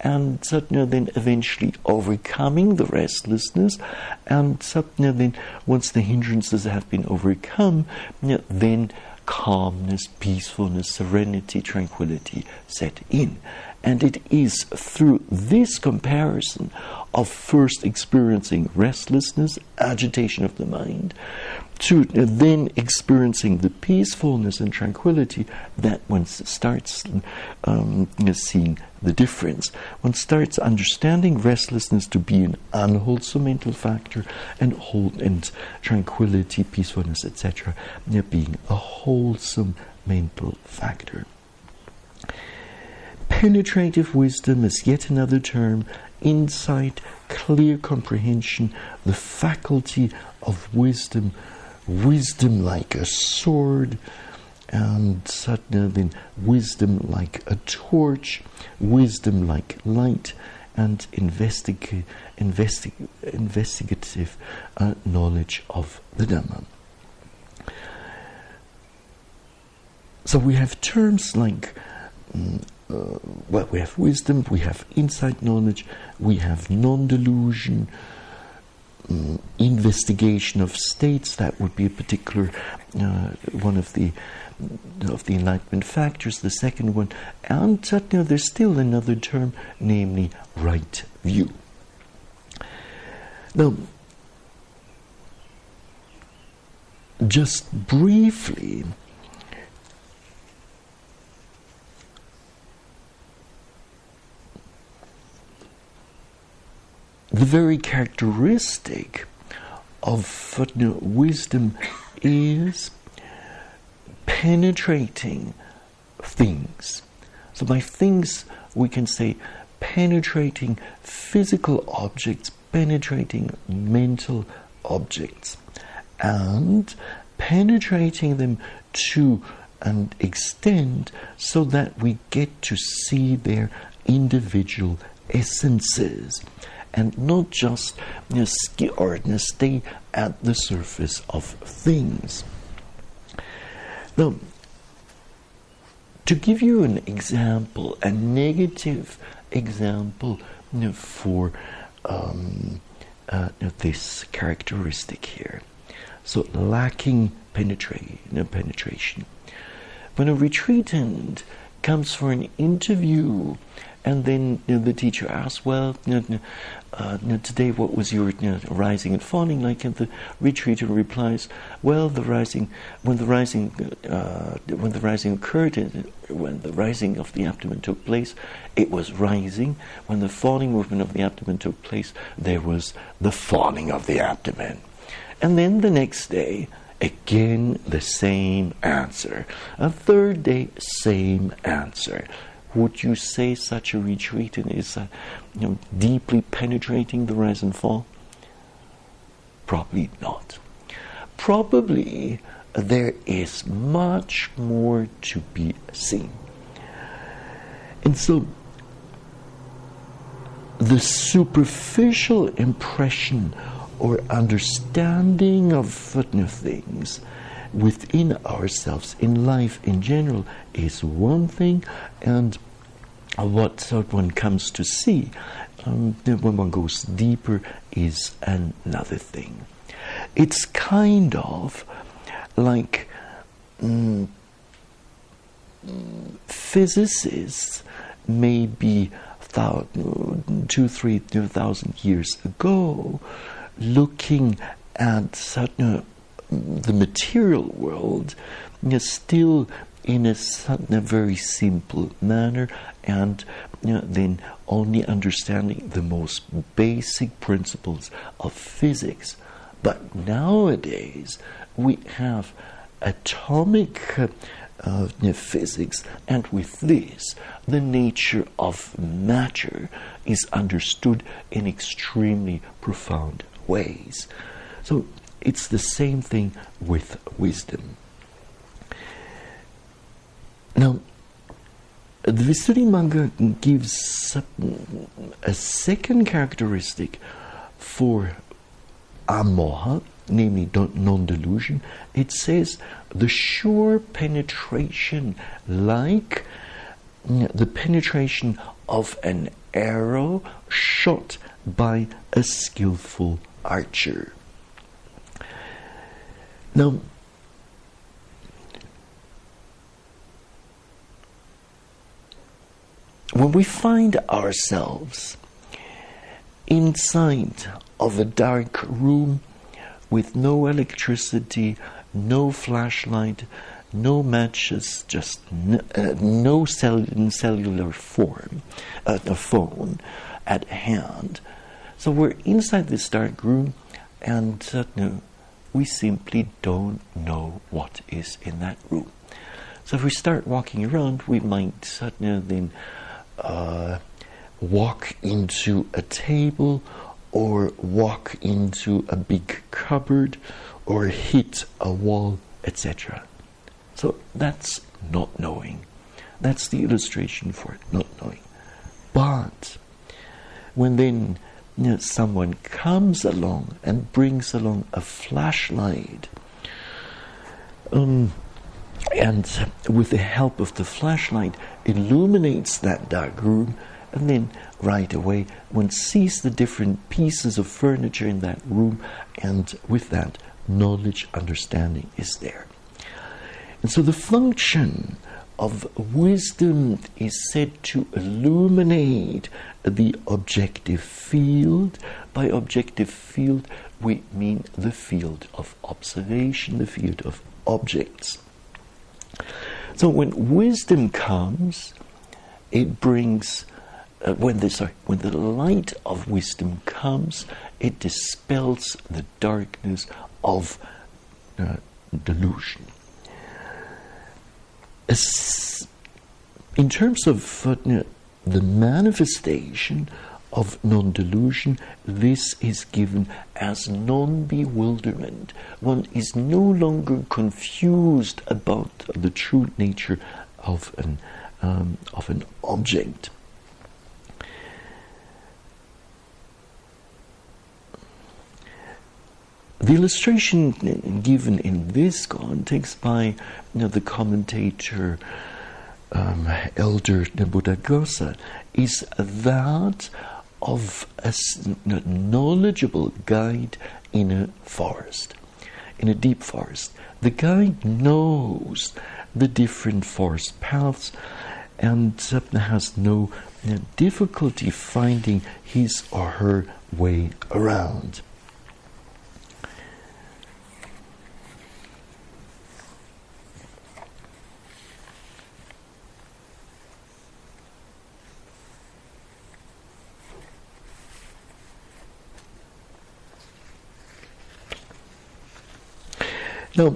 and Satna then eventually overcoming the restlessness, and Satna then, once the hindrances have been overcome, then calmness, peacefulness, serenity, tranquility set in. And it is through this comparison of first experiencing restlessness, agitation of the mind, to then experiencing the peacefulness and tranquility that one starts um, seeing the difference. One starts understanding restlessness to be an unwholesome mental factor and hold and tranquility, peacefulness, etc., being a wholesome mental factor. penetrative wisdom is yet another term, insight, clear comprehension, the faculty of wisdom, wisdom like a sword, and satna then wisdom like a torch, wisdom like light, and investiga- investi- investigative uh, knowledge of the Dhamma. So we have terms like, mm, uh, well, we have wisdom, we have insight knowledge, we have non delusion, investigation of states, that would be a particular uh, one of the of the enlightenment factors, the second one, and know, there's still another term, namely right view. Now, just briefly, the very characteristic of wisdom is penetrating things. So, by things, we can say penetrating physical objects, penetrating mental objects, and penetrating them to an extent so that we get to see their individual essences and not just you know, or you know, stay at the surface of things. Now, to give you an example, a negative example you know, for um, uh, this characteristic here. So, lacking you know, penetration. When a retreatant comes for an interview and then you know, the teacher asks, well, you know, uh, today what was your rising and falling like? And the retreater replies, well, the rising, when the rising, uh, when the rising occurred, when the rising of the abdomen took place, it was rising. When the falling movement of the abdomen took place, there was the falling of the abdomen. And then the next day, again the same answer. A third day, same answer. Would you say such a retreat is uh, you know, deeply penetrating the rise and fall? Probably not. Probably there is much more to be seen. And so the superficial impression or understanding of things within ourselves in life in general is one thing, and what one comes to see um, when one goes deeper is another thing. It's kind of like mm, physicists maybe two, three, thousand years ago, looking at certain the material world still in a, a very simple manner and you know, then only understanding the most basic principles of physics. But nowadays we have atomic uh, uh, physics, and with this, the nature of matter is understood in extremely profound ways. So it's the same thing with wisdom. Now, the Visuddhimagga gives a second characteristic for amoha, namely non delusion. It says the sure penetration, like mm, the penetration of an arrow shot by a skillful archer. Now, when we find ourselves inside of a dark room with no electricity, no flashlight, no matches, just n- uh, no cell- cellular form, uh, a phone at hand. So we're inside this dark room, and uh, no, we simply don't know what is in that room. So if we start walking around, we might suddenly then uh, walk into a table or walk into a big cupboard or hit a wall, etc. So that's not knowing. That's the illustration for it, not knowing. But when then you know, someone comes along and brings along a flashlight, um, and with the help of the flashlight illuminates that dark room, and then right away one sees the different pieces of furniture in that room, and with that, knowledge, understanding is there. And so the function of wisdom is said to illuminate the objective field. By objective field, we mean the field of observation, the field of objects. So when wisdom comes, it brings uh, when the sorry, when the light of wisdom comes, it dispels the darkness of uh, delusion. As in terms of uh, the manifestation of non delusion, this is given as non bewilderment. One is no longer confused about the true nature of an, um, of an object. The illustration given in this context by you know, the commentator um, Elder Buddhaghosa is that of a knowledgeable guide in a forest, in a deep forest. The guide knows the different forest paths and has no uh, difficulty finding his or her way around. Now,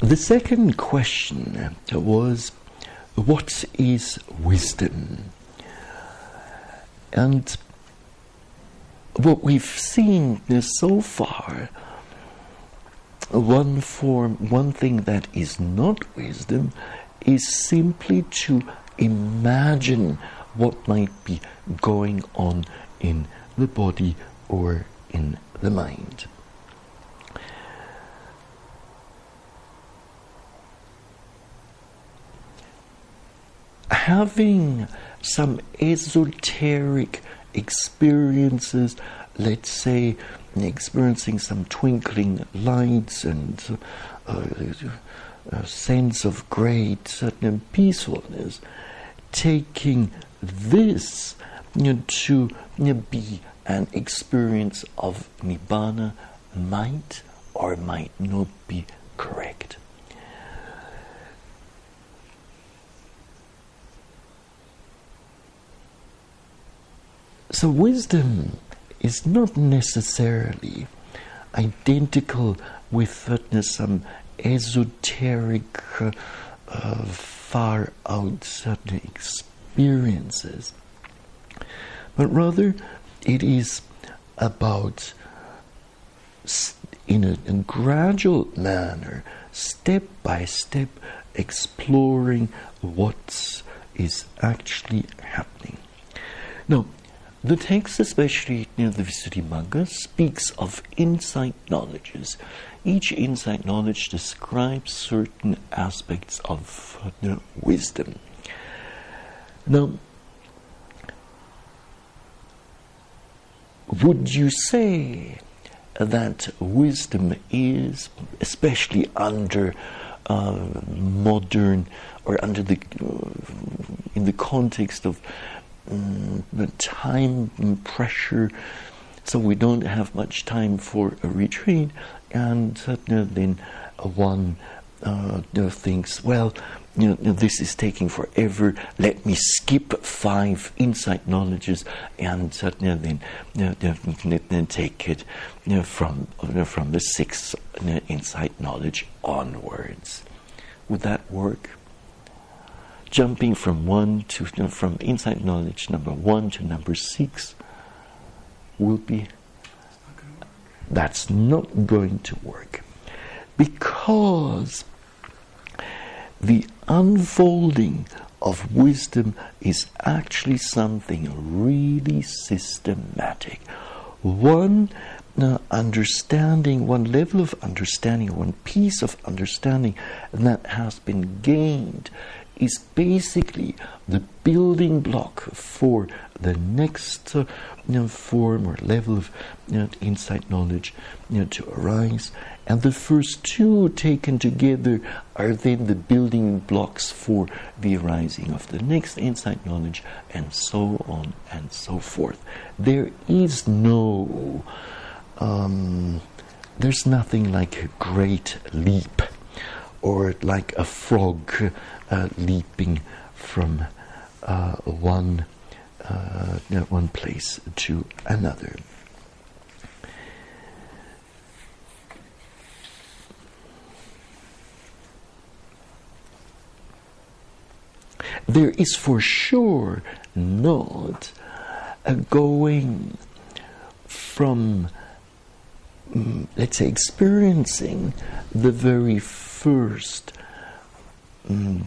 the second question was what is wisdom? And what we've seen so far, one form, one thing that is not wisdom, is simply to imagine what might be going on in the body or in the mind. Having some esoteric experiences, let's say experiencing some twinkling lights and uh, a sense of great certain peacefulness, taking this to be an experience of nibbana might or might not be correct. So, wisdom is not necessarily identical with some esoteric, uh, far out certain experiences, but rather it is about, in a, a gradual manner, step by step, exploring what is actually happening. Now, the text, especially near the Visuddhimagga, speaks of insight knowledges. Each insight knowledge describes certain aspects of wisdom. Now, would you say that wisdom is, especially under uh, modern or under the uh, in the context of um, time pressure, so we don't have much time for a retreat, and uh, then one uh, thinks, well, you know, this is taking forever. Let me skip five insight knowledges and uh, then, you know, then take it you know, from, from the sixth insight knowledge onwards. Would that work? Jumping from one to from insight knowledge number one to number six will be that's not going to work because the unfolding of wisdom is actually something really systematic. One uh, understanding, one level of understanding, one piece of understanding that has been gained is basically the building block for the next uh, form or level of you know, insight knowledge you know, to arise. And the first two taken together are then the building blocks for the arising of the next insight knowledge, and so on and so forth. There is no, um, there's nothing like a great leap or like a frog uh, leaping from uh, one uh, one place to another. There is for sure not a going from, mm, let's say, experiencing the very first mm,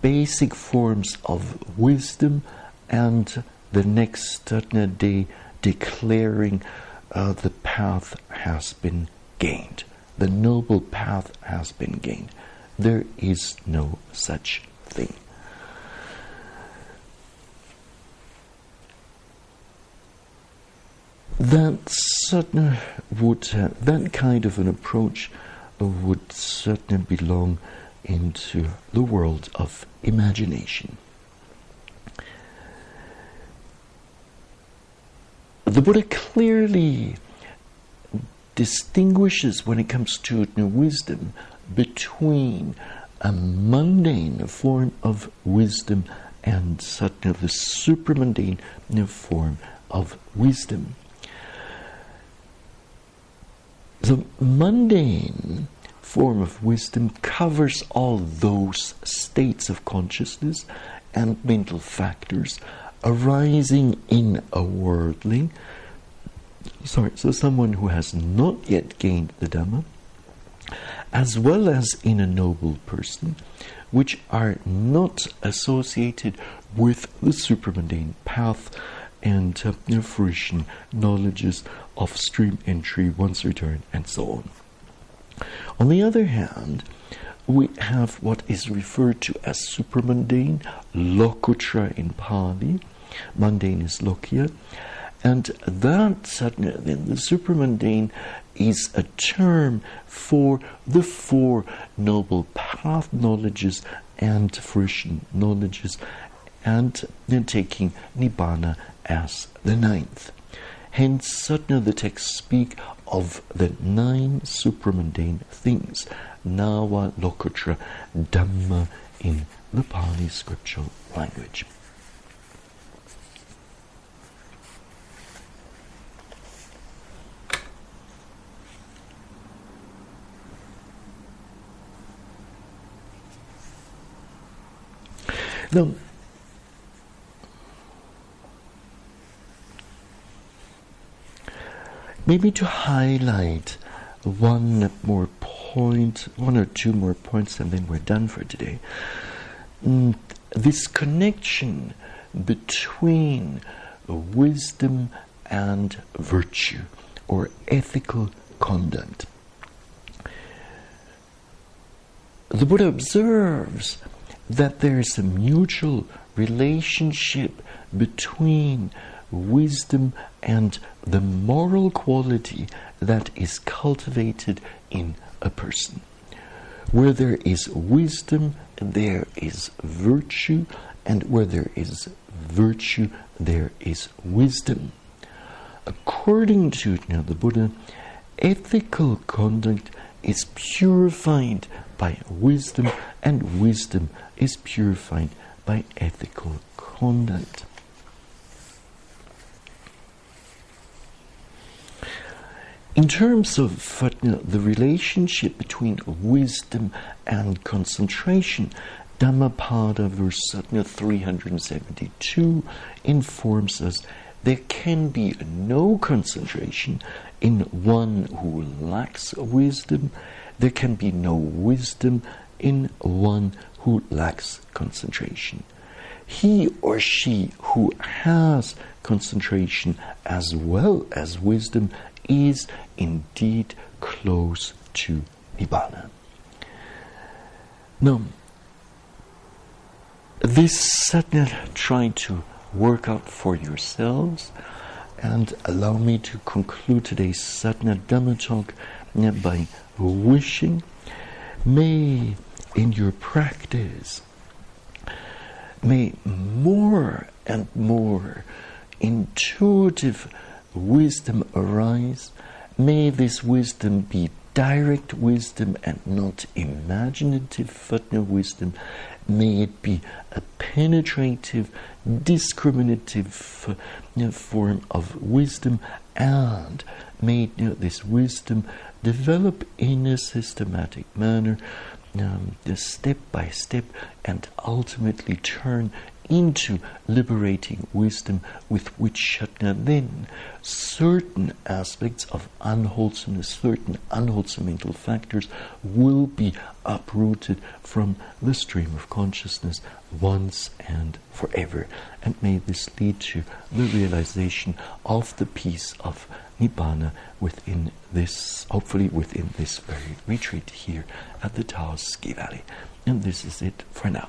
basic forms of wisdom and the next day declaring uh, the path has been gained. The noble path has been gained. There is no such thing. That certain would uh, that kind of an approach would certainly belong into the world of imagination. The Buddha clearly distinguishes when it comes to new wisdom between a mundane form of wisdom and such the supramundane form of wisdom. The mundane form of wisdom covers all those states of consciousness and mental factors arising in a worldling. Sorry, so someone who has not yet gained the Dhamma, as well as in a noble person, which are not associated with the supramundane path and uh, fruition, knowledges of stream entry, once return, and so on. On the other hand, we have what is referred to as supramundane, lokuttara in Pali, mundane is lokiya, and that then the supramundane is a term for the four noble path knowledges and fruition knowledges, and then taking nibbana as the ninth. Hence, certain of the texts speak of the nine supramundane things, Nawa Lokuttara Dhamma in the Pali scriptural language. Now, maybe to highlight one more point, one or two more points, and then we're done for today. Mm, this connection between wisdom and virtue or ethical conduct. The Buddha observes that there is a mutual relationship between wisdom and the moral quality that is cultivated in a person. Where there is wisdom, there is virtue, and where there is virtue, there is wisdom. According to know, the Buddha, ethical conduct is purified by wisdom, and wisdom is purified by ethical conduct. In terms of the relationship between wisdom and concentration, Dhammapada verse 372 informs us there can be no concentration in one who lacks wisdom, there can be no wisdom in one who lacks concentration. He or she who has concentration as well as wisdom is indeed close to Nibbana. Now, this sadhana try to work out for yourselves and allow me to conclude today's sadhana Dhamma talk uh, by wishing may in your practice may more and more intuitive wisdom arise. May this wisdom be direct wisdom and not imaginative fatna wisdom. May it be a penetrative, discriminative form of wisdom, and may this wisdom develop in a systematic manner, um, step by step, and ultimately turn into liberating wisdom with which then certain aspects of unwholesomeness, certain unwholesome mental factors will be uprooted from the stream of consciousness once and forever. And may this lead to the realization of the peace of Nibbana within this, hopefully within this very retreat here at the Taos Ski Valley. And this is it for now.